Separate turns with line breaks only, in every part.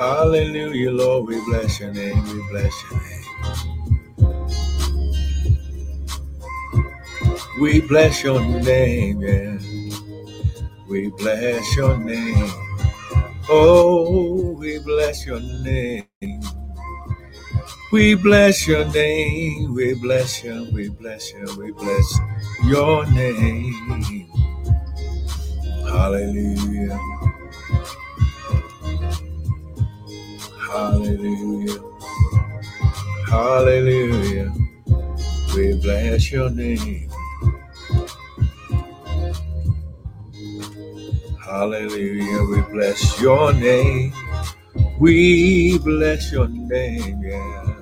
Hallelujah, Lord. We bless your name. We bless your name. We bless your name, yeah. We bless your name. Oh, we bless your name. We bless your name. We bless you. We bless you. We bless your name. Hallelujah. Hallelujah. Hallelujah. We bless your name. Hallelujah. We bless your name. We bless your name. Yeah.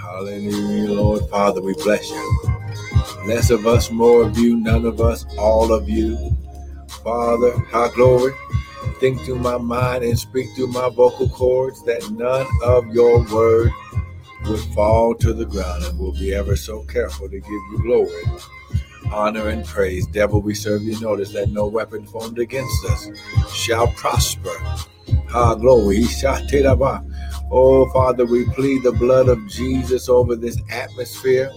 Hallelujah, Lord Father. We bless you. Less of us, more of you, none of us, all of you. Father, high glory. Think through my mind and speak through my vocal cords that none of your word would fall to the ground and we'll be ever so careful to give you glory, honor, and praise. Devil, we serve you. Notice that no weapon formed against us shall prosper. Ha glory. Oh, Father, we plead the blood of Jesus over this atmosphere.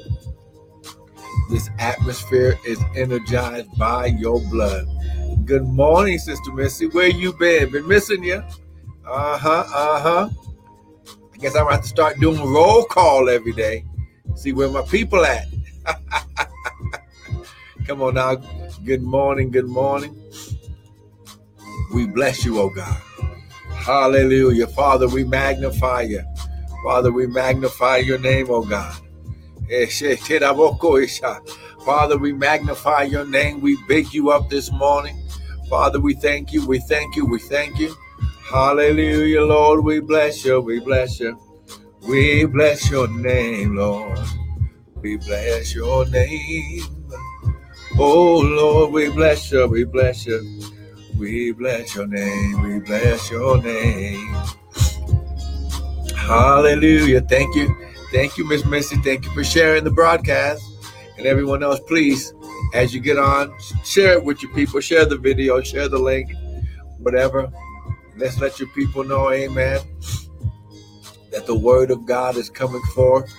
This atmosphere is energized by your blood. Good morning, Sister Missy. Where you been? Been missing you. Uh huh. Uh huh. I guess I'm gonna have to start doing roll call every day. See where my people at. Come on now. Good morning. Good morning. We bless you, oh God. Hallelujah. Father, we magnify you. Father, we magnify your name, oh God. Father, we magnify your name. We big you up this morning. Father, we thank you. We thank you. We thank you. Hallelujah, Lord. We bless you. We bless you. We bless your name, Lord. We bless your name. Oh, Lord, we bless you. We bless you. We bless your name. We bless your name. Hallelujah. Thank you. Thank you, Miss Missy. Thank you for sharing the broadcast. And everyone else, please, as you get on, share it with your people. Share the video, share the link, whatever. Let's let your people know, amen, that the word of God is coming forth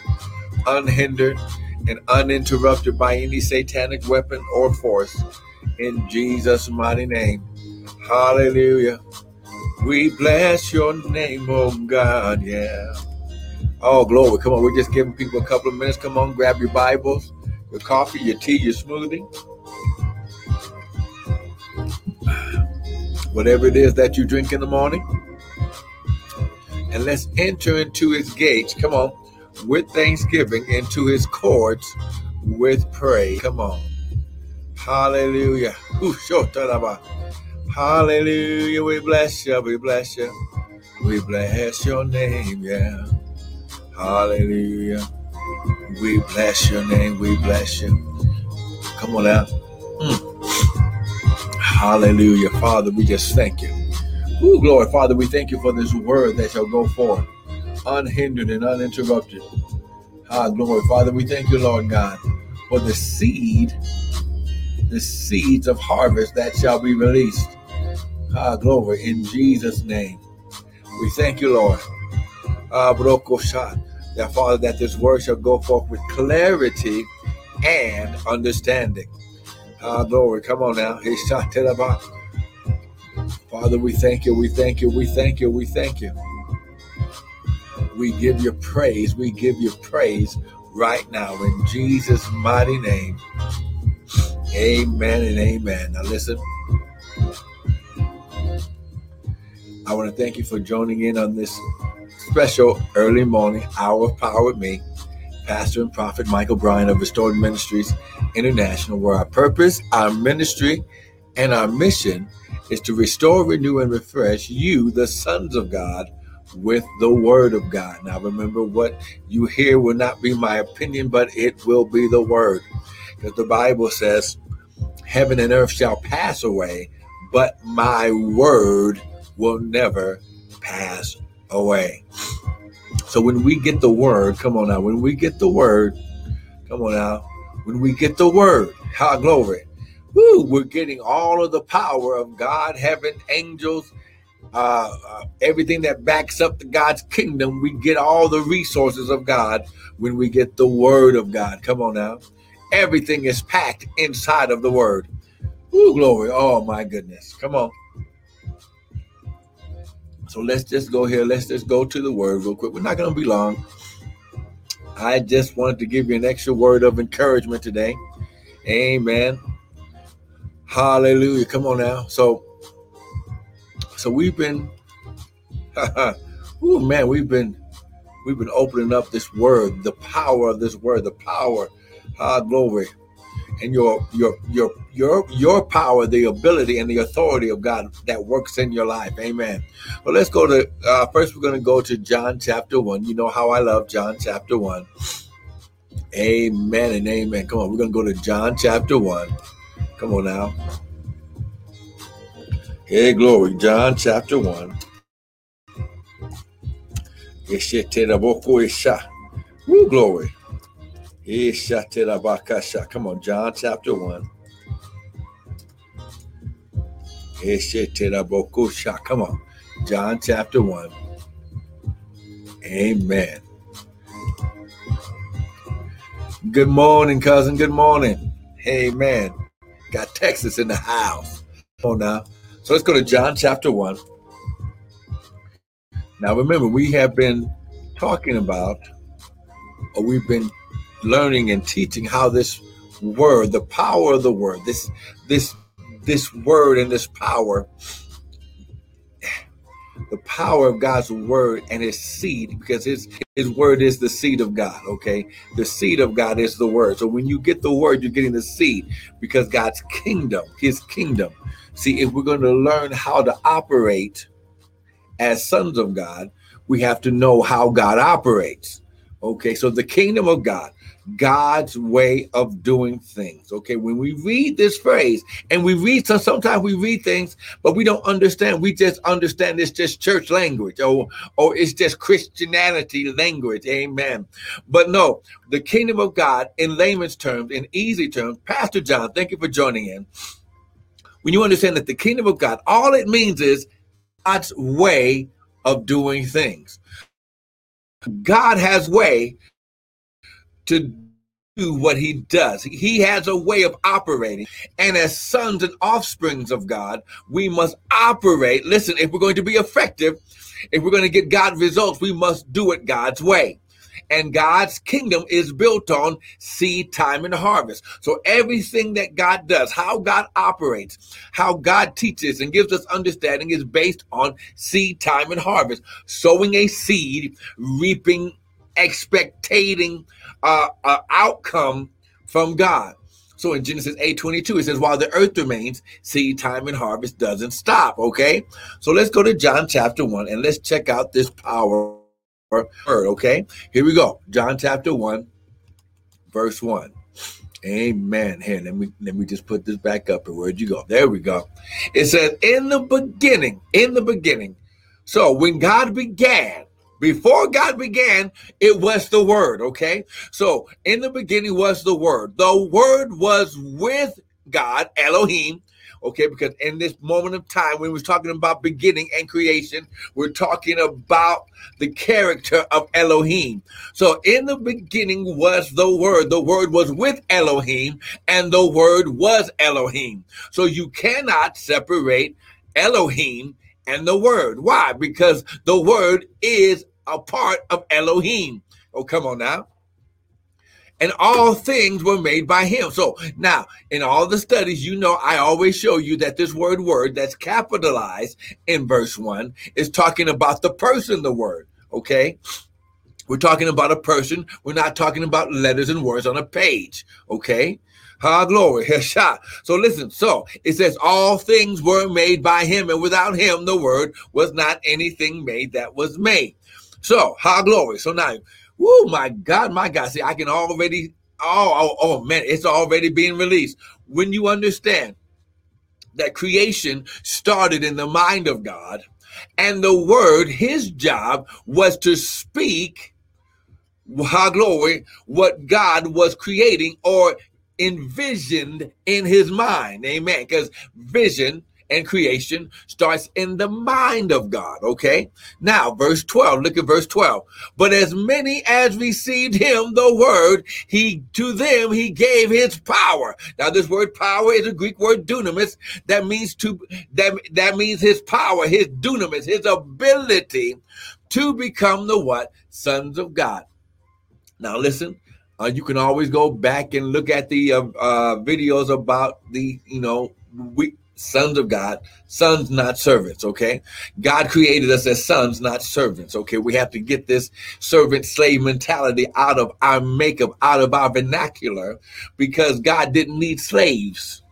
unhindered and uninterrupted by any satanic weapon or force in Jesus' mighty name. Hallelujah. We bless your name, oh God. Yeah. Oh, glory. Come on. We're just giving people a couple of minutes. Come on, grab your Bibles, your coffee, your tea, your smoothie. Whatever it is that you drink in the morning. And let's enter into his gates. Come on. With thanksgiving, into his courts with praise. Come on. Hallelujah. Hallelujah. We bless you. We bless you. We bless your name. Yeah. Hallelujah. We bless your name. We bless you. Come on out. Mm. Hallelujah. Father, we just thank you. Ooh, glory. Father, we thank you for this word that shall go forth unhindered and uninterrupted. Ah, glory. Father, we thank you, Lord God, for the seed, the seeds of harvest that shall be released. Ah, glory. In Jesus' name. We thank you, Lord. Ah, that Father, that this word shall go forth with clarity and understanding. Ah, glory. Come on now. Father, we thank you. We thank you. We thank you. We thank you. We give you praise. We give you praise right now in Jesus' mighty name. Amen and amen. Now, listen. I want to thank you for joining in on this special early morning hour of power with me, Pastor and Prophet Michael Bryan of Restored Ministries International, where our purpose, our ministry, and our mission is to restore, renew, and refresh you, the sons of God, with the word of God. Now, remember what you hear will not be my opinion, but it will be the word. Because the Bible says, Heaven and earth shall pass away, but my word will never pass away. So when we get the word, come on now, when we get the word, come on now, when we get the word, how glory, woo, we're getting all of the power of God, heaven, angels, uh, uh, everything that backs up the God's kingdom. We get all the resources of God when we get the Word of God. Come on now. Everything is packed inside of the Word. Ooh, glory. Oh, my goodness. Come on. So let's just go here. Let's just go to the Word real quick. We're not going to be long. I just wanted to give you an extra word of encouragement today. Amen. Hallelujah. Come on now. So, so we've been, oh man, we've been, we've been opening up this word, the power of this word, the power, ah, glory, and your, your, your, your, your power, the ability and the authority of God that works in your life. Amen. Well, let's go to, uh, first we're going to go to John chapter one. You know how I love John chapter one. Amen and amen. Come on, we're going to go to John chapter 1. Come on now. Hey, glory. John chapter 1. Woo, glory. Come on, John chapter 1. Come on, John chapter 1. Amen. Good morning, cousin. Good morning. Hey, man. Got Texas in the house. Come on now. So let's go to John chapter 1. Now, remember, we have been talking about, or we've been learning and teaching how this word, the power of the word, this, this, this word and this power the power of God's word and his seed because his his word is the seed of God, okay? The seed of God is the word. So when you get the word, you're getting the seed because God's kingdom, his kingdom. See, if we're going to learn how to operate as sons of God, we have to know how God operates. Okay, so the kingdom of God, God's way of doing things. Okay, when we read this phrase and we read some, sometimes we read things, but we don't understand. We just understand it's just church language or or it's just Christianity language. Amen. But no, the kingdom of God in layman's terms, in easy terms, Pastor John, thank you for joining in. When you understand that the kingdom of God, all it means is God's way of doing things. God has way to do what he does. He has a way of operating. And as sons and offsprings of God, we must operate. Listen, if we're going to be effective, if we're going to get God results, we must do it God's way. And God's kingdom is built on seed time and harvest. So everything that God does, how God operates, how God teaches and gives us understanding is based on seed time and harvest. Sowing a seed, reaping, expectating uh, uh, outcome from God. So in Genesis 8 22, it says, While the earth remains, seed time and harvest doesn't stop. Okay. So let's go to John chapter 1 and let's check out this power word. Okay. Here we go. John chapter 1, verse 1. Amen. Here, let me let me just put this back up. And where'd you go? There we go. It says, In the beginning, in the beginning. So when God began, before God began, it was the Word, okay? So in the beginning was the Word. The Word was with God, Elohim, okay? Because in this moment of time, when we're talking about beginning and creation, we're talking about the character of Elohim. So in the beginning was the Word. The Word was with Elohim, and the Word was Elohim. So you cannot separate Elohim and the Word. Why? Because the Word is a part of Elohim. Oh, come on now. And all things were made by him. So now, in all the studies, you know, I always show you that this word word that's capitalized in verse one is talking about the person, the word. Okay. We're talking about a person. We're not talking about letters and words on a page. Okay. Ha glory. So listen, so it says all things were made by him, and without him the word was not anything made that was made. So, high glory. So now, oh my God, my God. See, I can already, oh, oh, oh man, it's already being released. When you understand that creation started in the mind of God, and the word, his job was to speak, high glory, what God was creating or envisioned in his mind. Amen. Because vision and creation starts in the mind of God. Okay. Now, verse 12, look at verse 12. But as many as received him, the word, he to them he gave his power. Now, this word power is a Greek word dunamis that means to that, that means his power, his dunamis, his ability to become the what? Sons of God. Now, listen, uh, you can always go back and look at the uh, uh, videos about the, you know, we sons of God, sons, not servants. Okay. God created us as sons, not servants. Okay. We have to get this servant slave mentality out of our makeup, out of our vernacular, because God didn't need slaves.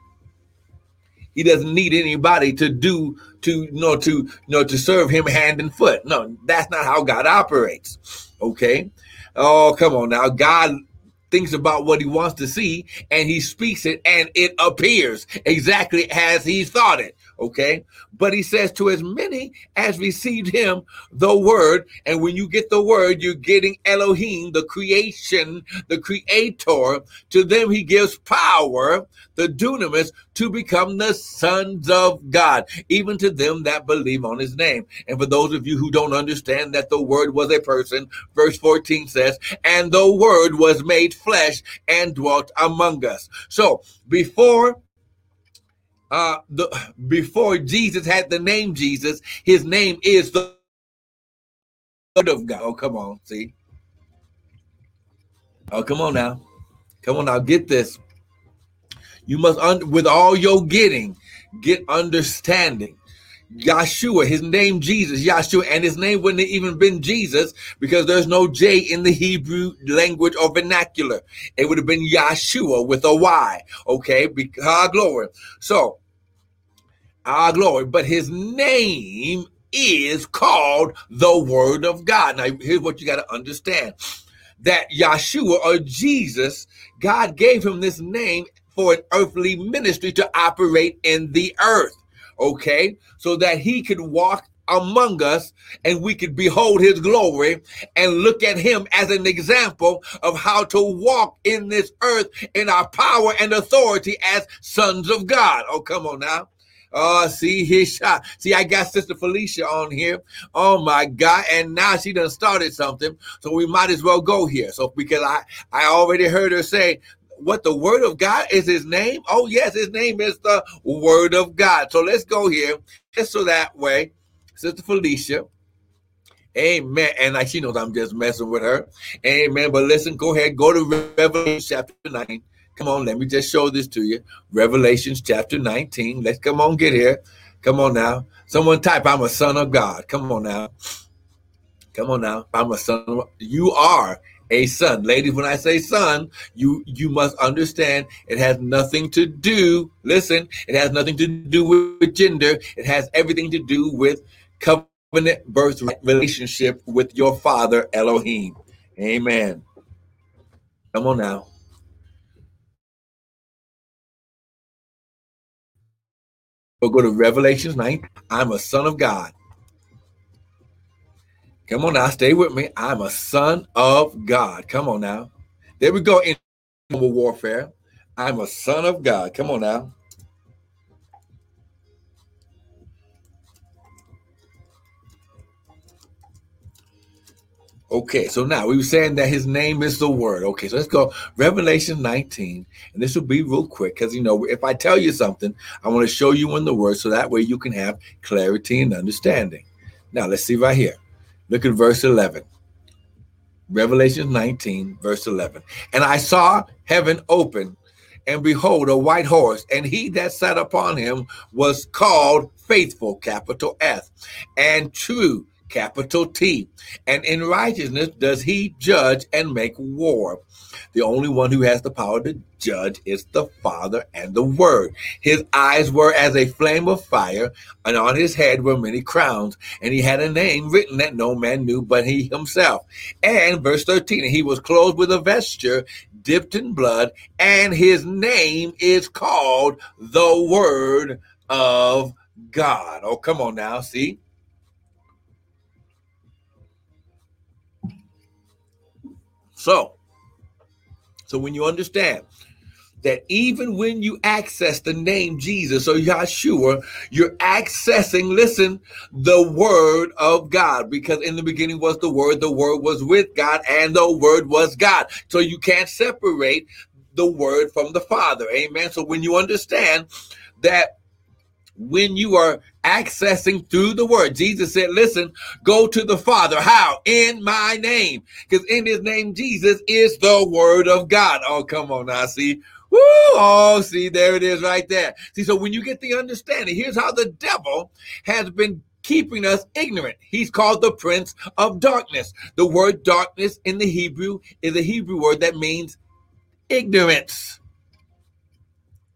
He doesn't need anybody to do to you know to you know to serve him hand and foot. No, that's not how God operates. Okay. Oh, come on now. God thinks about what he wants to see and he speaks it and it appears exactly as he thought it. Okay. But he says to as many as received him the word. And when you get the word, you're getting Elohim, the creation, the creator. To them, he gives power, the dunamis, to become the sons of God, even to them that believe on his name. And for those of you who don't understand that the word was a person, verse 14 says, and the word was made flesh and dwelt among us. So before uh, the before Jesus had the name Jesus, his name is the Word of God. Oh, come on, see. Oh, come on now, come on now, get this. You must, un- with all your getting, get understanding. Yeshua, his name Jesus, Yeshua, and his name wouldn't have even been Jesus because there's no J in the Hebrew language or vernacular. It would have been Yeshua with a Y. Okay, because glory. So our glory, but his name is called the Word of God. Now, here's what you got to understand that Yeshua or Jesus, God gave him this name for an earthly ministry to operate in the earth. Okay, so that he could walk among us and we could behold his glory and look at him as an example of how to walk in this earth in our power and authority as sons of God. Oh, come on now. Oh, see, his shot. See, I got Sister Felicia on here. Oh my God. And now she done started something. So we might as well go here. So because I, I already heard her say, what the word of God is his name? Oh, yes, his name is the word of God. So let's go here. Just so that way, Sister Felicia. Amen. And like she knows I'm just messing with her. Amen. But listen, go ahead, go to Revelation chapter 9. Come on, let me just show this to you. Revelations chapter 19. Let's come on, get here. Come on now. Someone type, I'm a son of God. Come on now. Come on now. I'm a son. You are a son. Ladies, when I say son, you you must understand it has nothing to do, listen, it has nothing to do with gender. It has everything to do with covenant birth relationship with your father Elohim. Amen. Come on now. We'll go to Revelations 9. I'm a son of God. Come on now, stay with me. I'm a son of God. Come on now. There we go in warfare. I'm a son of God. Come on now. Okay, so now we were saying that his name is the word. Okay, so let's go Revelation 19. And this will be real quick because, you know, if I tell you something, I want to show you in the word so that way you can have clarity and understanding. Now, let's see right here. Look at verse 11. Revelation 19, verse 11. And I saw heaven open, and behold, a white horse, and he that sat upon him was called faithful, capital F, and true capital T. And in righteousness does he judge and make war. The only one who has the power to judge is the Father and the Word. His eyes were as a flame of fire, and on his head were many crowns, and he had a name written that no man knew but he himself. And verse 13, he was clothed with a vesture dipped in blood, and his name is called the Word of God. Oh, come on now, see? So, so when you understand that even when you access the name Jesus or Yeshua, you're accessing, listen, the word of God. Because in the beginning was the word, the word was with God, and the word was God. So you can't separate the word from the Father. Amen. So when you understand that when you are accessing through the word. Jesus said, listen, go to the Father. How? In my name. Because in his name, Jesus is the word of God. Oh, come on now. See, Woo! Oh, see, there it is right there. See, so when you get the understanding, here's how the devil has been keeping us ignorant. He's called the prince of darkness. The word darkness in the Hebrew is a Hebrew word that means ignorance.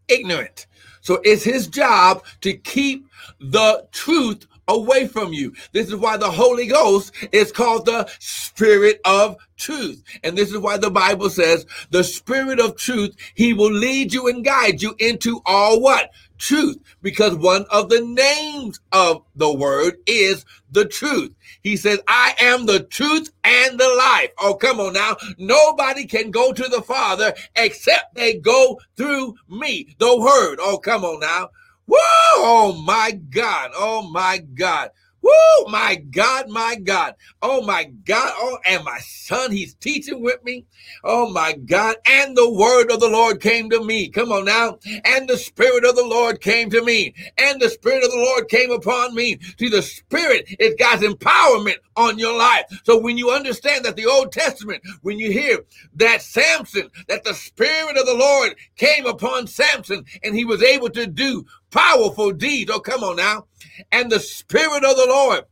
Ignorant. So it's his job to keep the truth away from you. This is why the Holy Ghost is called the Spirit of Truth. And this is why the Bible says the Spirit of Truth, he will lead you and guide you into all what? Truth. Because one of the names of the word is the truth. He says, I am the truth and the life. Oh, come on now. Nobody can go to the Father except they go through me, the word. Oh, come on now. Whoa! Oh my God. Oh my God. Woo! My God, my God. Oh my God. Oh, and my son, he's teaching with me. Oh my God. And the word of the Lord came to me. Come on now. And the spirit of the Lord came to me. And the spirit of the Lord came upon me. See, the spirit is God's empowerment on your life. So when you understand that the Old Testament, when you hear that Samson, that the spirit of the Lord came upon Samson and he was able to do powerful deeds. Oh, come on now. And the Spirit of the Lord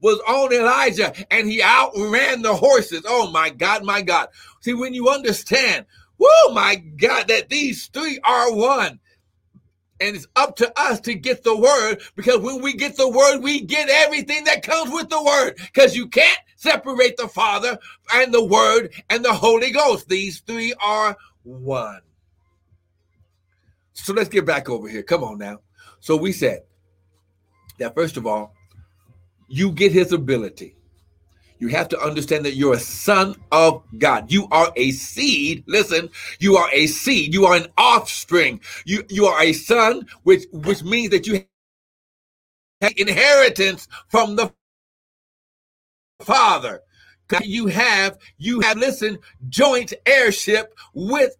was on Elijah and he outran the horses. Oh, my God, my God. See, when you understand, whoa, my God, that these three are one. And it's up to us to get the word because when we get the word, we get everything that comes with the word. Because you can't separate the Father and the Word and the Holy Ghost. These three are one. So let's get back over here. Come on now. So we said that first of all, you get his ability. You have to understand that you're a son of God. You are a seed. Listen, you are a seed. You are an offspring. You you are a son, which which means that you have inheritance from the Father you have you have listen joint heirship with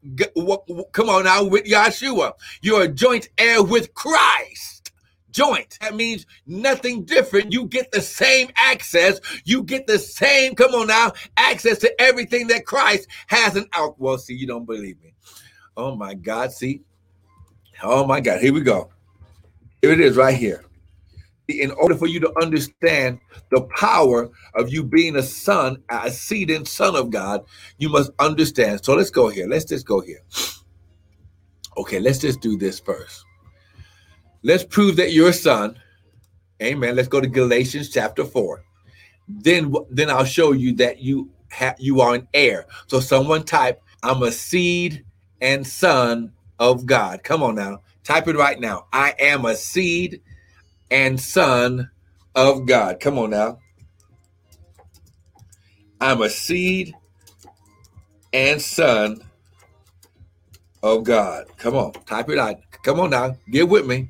come on now with Yeshua. You're a joint heir with Christ. Joint. That means nothing different. You get the same access. You get the same, come on now, access to everything that Christ has an out. Well, see, you don't believe me. Oh my God, see. Oh my God, here we go. Here it is right here in order for you to understand the power of you being a son, a seed and son of God, you must understand. So let's go here. Let's just go here. Okay, let's just do this first. Let's prove that you're a son. Amen. Let's go to Galatians chapter 4. Then then I'll show you that you have you are an heir. So someone type, I'm a seed and son of God. Come on now. Type it right now. I am a seed and Son of God. Come on now. I'm a seed and son of God. Come on, type it out. Come on now, get with me.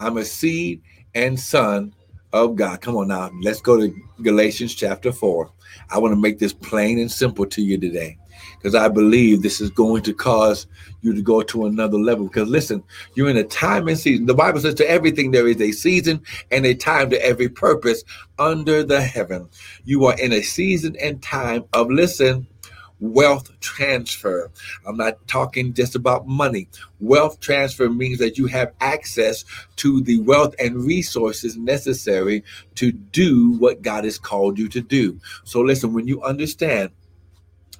I'm a seed and son of God. Come on now, let's go to Galatians chapter 4. I want to make this plain and simple to you today because I believe this is going to cause you to go to another level. Because listen, you're in a time and season. The Bible says to everything there is a season and a time to every purpose under the heaven. You are in a season and time of listen wealth transfer. I'm not talking just about money. Wealth transfer means that you have access to the wealth and resources necessary to do what God has called you to do. So, listen, when you understand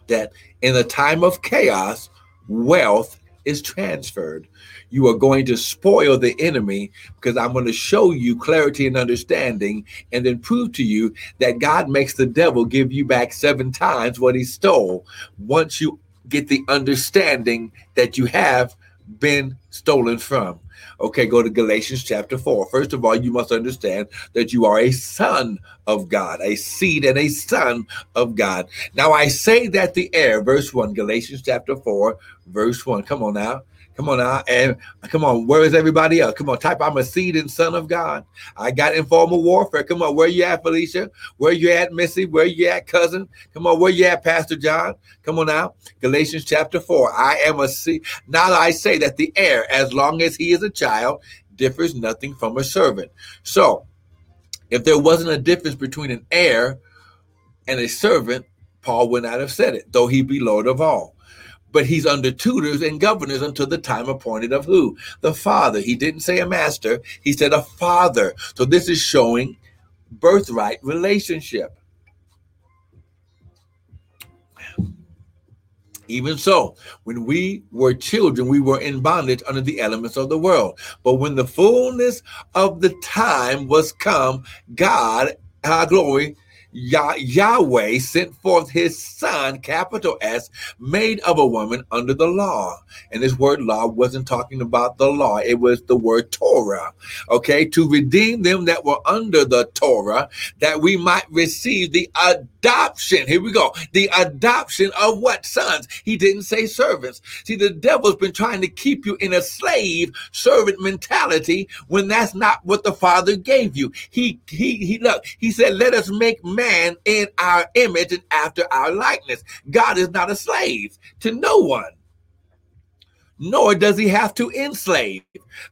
that in a time of chaos, wealth is transferred. You are going to spoil the enemy because I'm going to show you clarity and understanding and then prove to you that God makes the devil give you back seven times what he stole once you get the understanding that you have been stolen from. Okay, go to Galatians chapter 4. First of all, you must understand that you are a son of God, a seed and a son of God. Now, I say that the heir, verse 1, Galatians chapter 4, verse 1. Come on now. Come on now. And come on, where is everybody else? Come on, type I'm a seed and son of God. I got informal warfare. Come on, where you at, Felicia? Where you at, Missy? Where you at, cousin? Come on, where you at, Pastor John? Come on now. Galatians chapter 4. I am a seed. Now I say that the heir, as long as he is a child, differs nothing from a servant. So if there wasn't a difference between an heir and a servant, Paul would not have said it, though he be Lord of all but he's under tutors and governors until the time appointed of who? The father. He didn't say a master, he said a father. So this is showing birthright relationship. Even so, when we were children, we were in bondage under the elements of the world. But when the fullness of the time was come, God, our glory, Yah- Yahweh sent forth his son, capital S, made of a woman under the law. And this word law wasn't talking about the law, it was the word Torah. Okay, to redeem them that were under the Torah, that we might receive the adoption. Here we go. The adoption of what? Sons. He didn't say servants. See, the devil's been trying to keep you in a slave servant mentality when that's not what the Father gave you. He, he, he, look, he said, let us make man in our image and after our likeness. God is not a slave to no one. Nor does he have to enslave.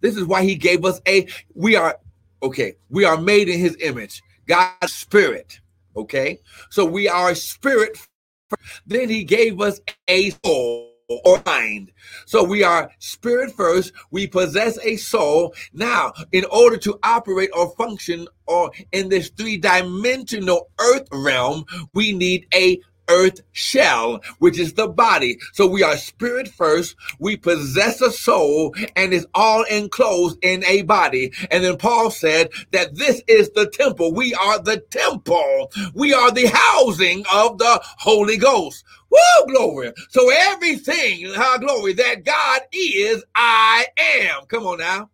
This is why he gave us a, we are, okay, we are made in his image, God's spirit. Okay, so we are spirit. Then he gave us a soul or mind. So we are spirit first. We possess a soul. Now, in order to operate or function or in this three dimensional earth realm, we need a earth shell, which is the body. So we are spirit first. We possess a soul and is all enclosed in a body. And then Paul said that this is the temple. We are the temple. We are the housing of the Holy Ghost. Woo, glory. So everything, how glory, that God is, I am. Come on now.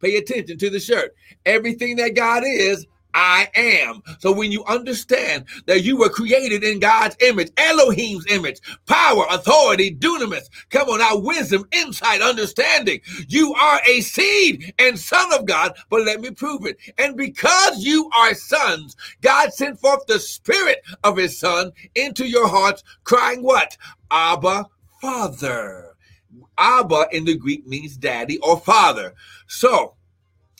Pay attention to the shirt. Everything that God is, I am. So when you understand that you were created in God's image, Elohim's image, power, authority, dunamis, come on now, wisdom, insight, understanding, you are a seed and son of God, but let me prove it. And because you are sons, God sent forth the spirit of his son into your hearts, crying what? Abba, Father. Abba in the Greek means daddy or father. So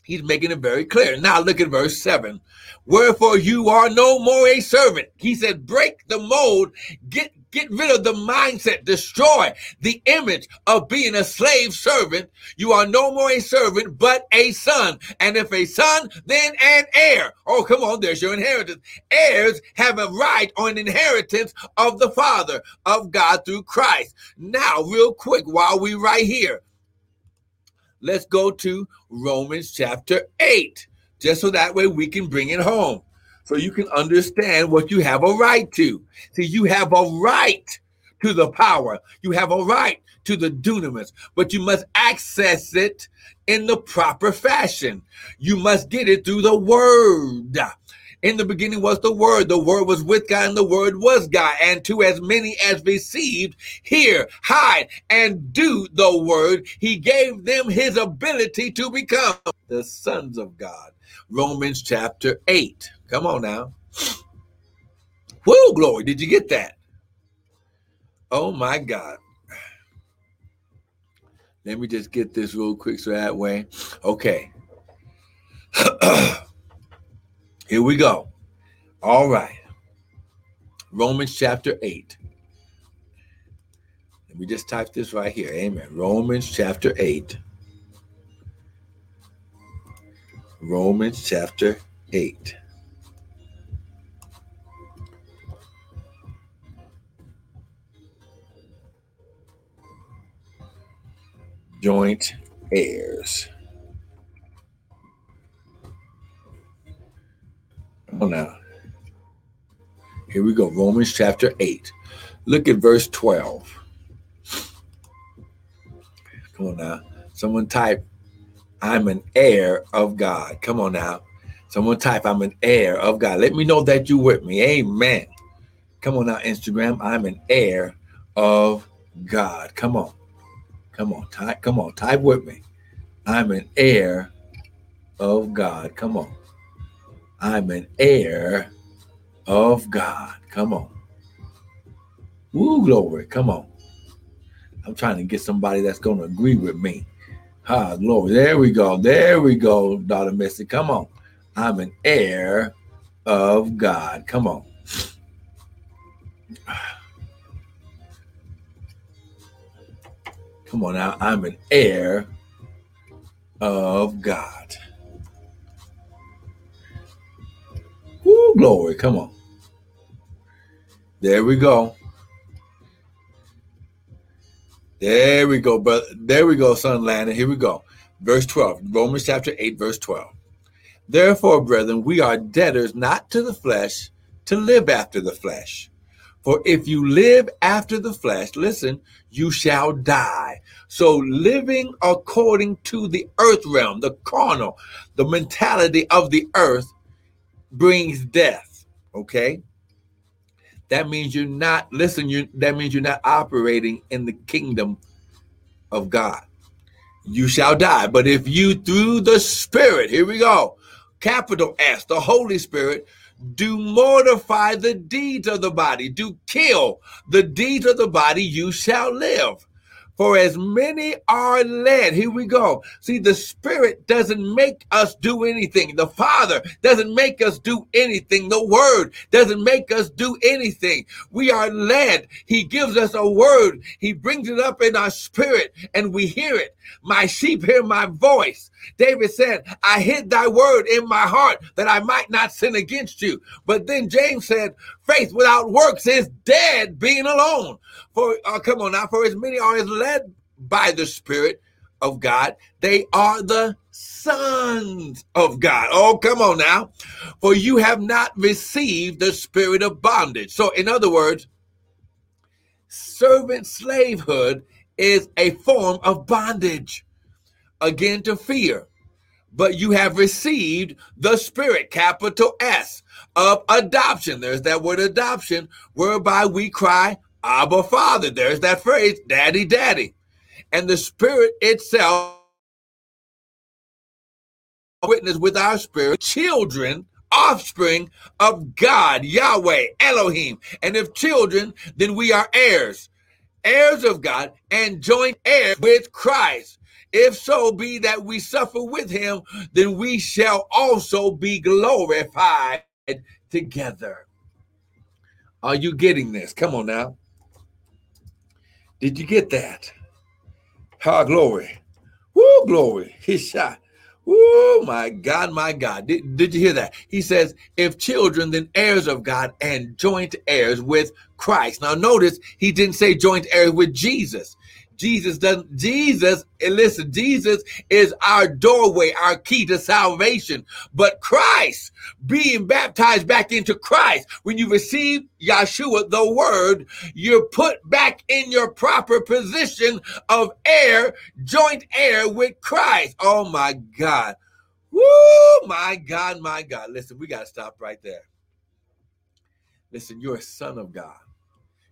He's making it very clear. Now look at verse 7. Wherefore you are no more a servant. He said, break the mold, get get rid of the mindset, destroy the image of being a slave servant. You are no more a servant, but a son. And if a son, then an heir. Oh, come on, there's your inheritance. Heirs have a right on inheritance of the Father of God through Christ. Now, real quick, while we right here, let's go to Romans chapter 8, just so that way we can bring it home. So you can understand what you have a right to. See, you have a right to the power, you have a right to the dunamis, but you must access it in the proper fashion. You must get it through the word. In the beginning was the Word. The Word was with God, and the Word was God. And to as many as received, hear, hide, and do the Word, He gave them His ability to become the sons of God. Romans chapter 8. Come on now. Whoa, glory. Did you get that? Oh my God. Let me just get this real quick so that way. Okay. Here we go. All right. Romans chapter 8. Let me just type this right here. Amen. Romans chapter 8. Romans chapter 8. Joint heirs. Oh, now. Here we go. Romans chapter 8. Look at verse 12. Come on now. Someone type, I'm an heir of God. Come on now. Someone type, I'm an heir of God. Let me know that you with me. Amen. Come on now, Instagram. I'm an heir of God. Come on. Come on. Type, come on. Type with me. I'm an heir of God. Come on. I'm an heir of God. Come on. Woo, glory. Come on. I'm trying to get somebody that's going to agree with me. Ah, glory. There we go. There we go, daughter Missy. Come on. I'm an heir of God. Come on. Come on now. I'm an heir of God. Glory. Come on. There we go. There we go, brother. There we go, son Landon. Here we go. Verse 12, Romans chapter 8, verse 12. Therefore, brethren, we are debtors not to the flesh to live after the flesh. For if you live after the flesh, listen, you shall die. So living according to the earth realm, the carnal, the mentality of the earth brings death. Okay that means you're not listen you that means you're not operating in the kingdom of god you shall die but if you through the spirit here we go capital s the holy spirit do mortify the deeds of the body do kill the deeds of the body you shall live for as many are led, here we go. See, the Spirit doesn't make us do anything. The Father doesn't make us do anything. The Word doesn't make us do anything. We are led. He gives us a word. He brings it up in our spirit and we hear it. My sheep hear my voice. David said, I hid thy word in my heart that I might not sin against you. But then James said, faith without works is dead being alone. For uh, come on now, for as many are as led by the Spirit of God, they are the sons of God. Oh, come on now. For you have not received the spirit of bondage. So, in other words, servant slavehood is a form of bondage again to fear. But you have received the spirit, capital S, of adoption. There's that word adoption, whereby we cry, Abba Father. There's that phrase, Daddy, Daddy. And the Spirit itself witness with our spirit, children, offspring of God, Yahweh, Elohim. And if children, then we are heirs, heirs of God, and joint heirs with Christ. If so be that we suffer with him, then we shall also be glorified together. Are you getting this? Come on now. Did you get that? Ha, glory. Woo, glory. He shot. Oh my God, my God. Did, did you hear that? He says, if children, then heirs of God and joint heirs with Christ. Now notice he didn't say joint heirs with Jesus. Jesus doesn't, Jesus, and listen, Jesus is our doorway, our key to salvation. But Christ, being baptized back into Christ, when you receive Yeshua, the word, you're put back in your proper position of heir, joint heir with Christ. Oh my God. Woo, my God, my God. Listen, we got to stop right there. Listen, you're a son of God.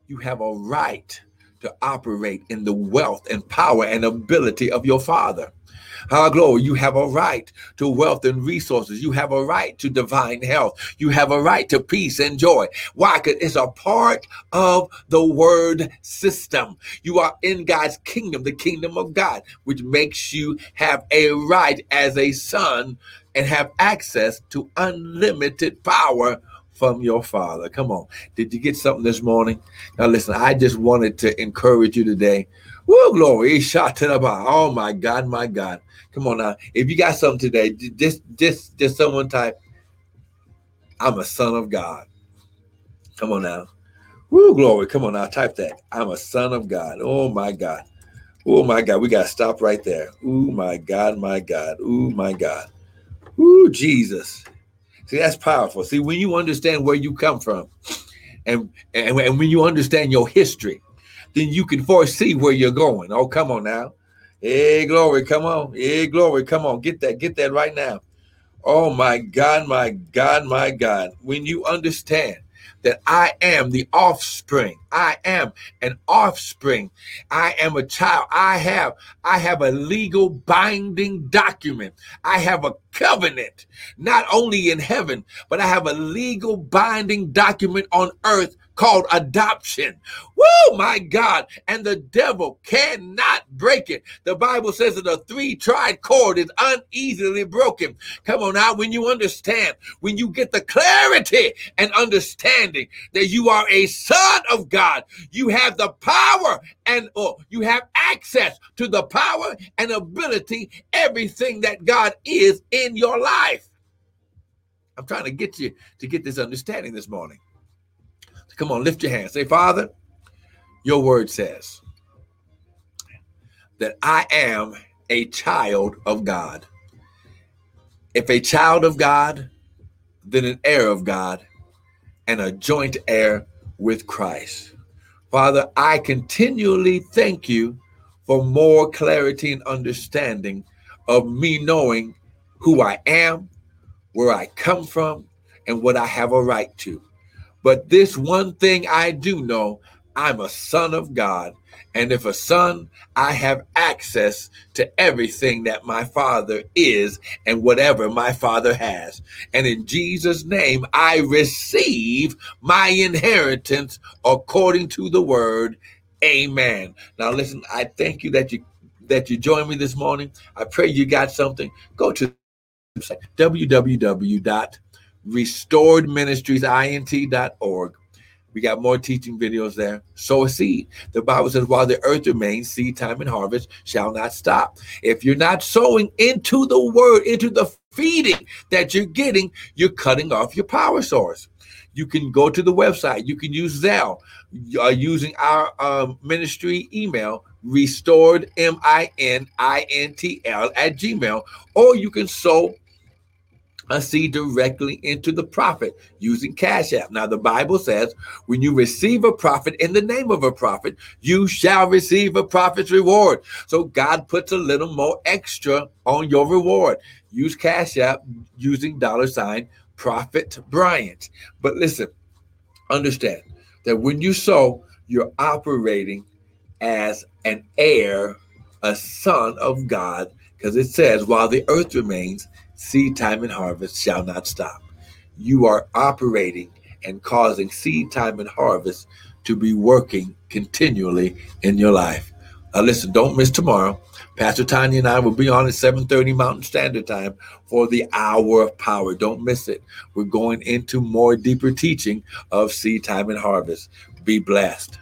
You have a right to operate in the wealth and power and ability of your Father. Our glory, you have a right to wealth and resources. You have a right to divine health. You have a right to peace and joy. Why? Because it's a part of the word system. You are in God's kingdom, the kingdom of God, which makes you have a right as a son and have access to unlimited power from your father. Come on. Did you get something this morning? Now listen, I just wanted to encourage you today. Woo, glory. To. Oh my God, my God. Come on now. If you got something today, just just just someone type, I'm a son of God. Come on now. Woo, glory. Come on now. Type that. I'm a son of God. Oh my God. Oh my God. We gotta stop right there. Oh my God, my God. Oh my God. Ooh, Jesus. See, that's powerful. See, when you understand where you come from and, and, and when you understand your history, then you can foresee where you're going. Oh, come on now. Hey, glory, come on. Hey, glory, come on. Get that, get that right now. Oh my God, my God, my God. When you understand that I am the offspring. I am an offspring. I am a child. I have I have a legal binding document. I have a covenant not only in heaven, but I have a legal binding document on earth called adoption. Whoa, my God. And the devil cannot break it. The Bible says that a three tried cord is uneasily broken. Come on now, when you understand, when you get the clarity and understanding that you are a son of God, you have the power and you have access to the power and ability, everything that God is in your life. I'm trying to get you to get this understanding this morning. Come on, lift your hand. Say, Father, your word says that I am a child of God. If a child of God, then an heir of God and a joint heir with Christ. Father, I continually thank you for more clarity and understanding of me knowing who I am, where I come from, and what I have a right to. But this one thing I do know I'm a son of God. And if a son, I have access to everything that my father is and whatever my father has. And in Jesus' name, I receive my inheritance according to the word. Amen. Now listen, I thank you that you that you joined me this morning. I pray you got something. Go to www restoredministriesint.org. We got more teaching videos there. Sow a seed. The Bible says, while the earth remains, seed time and harvest shall not stop. If you're not sowing into the word, into the feeding that you're getting, you're cutting off your power source. You can go to the website. You can use Zelle uh, using our um, ministry email, restored, M I N I N T L, at Gmail, or you can sow a seed directly into the prophet using Cash App. Now, the Bible says when you receive a prophet in the name of a prophet, you shall receive a prophet's reward. So God puts a little more extra on your reward. Use Cash App using dollar sign Prophet Bryant. But listen, understand that when you sow, you're operating as an heir, a son of God, because it says, while the earth remains, seed time and harvest shall not stop. You are operating and causing seed time and harvest to be working continually in your life. Now listen, don't miss tomorrow. Pastor Tanya and I will be on at 7:30 Mountain Standard Time for the hour of power. Don't miss it. We're going into more deeper teaching of seed time and harvest. Be blessed.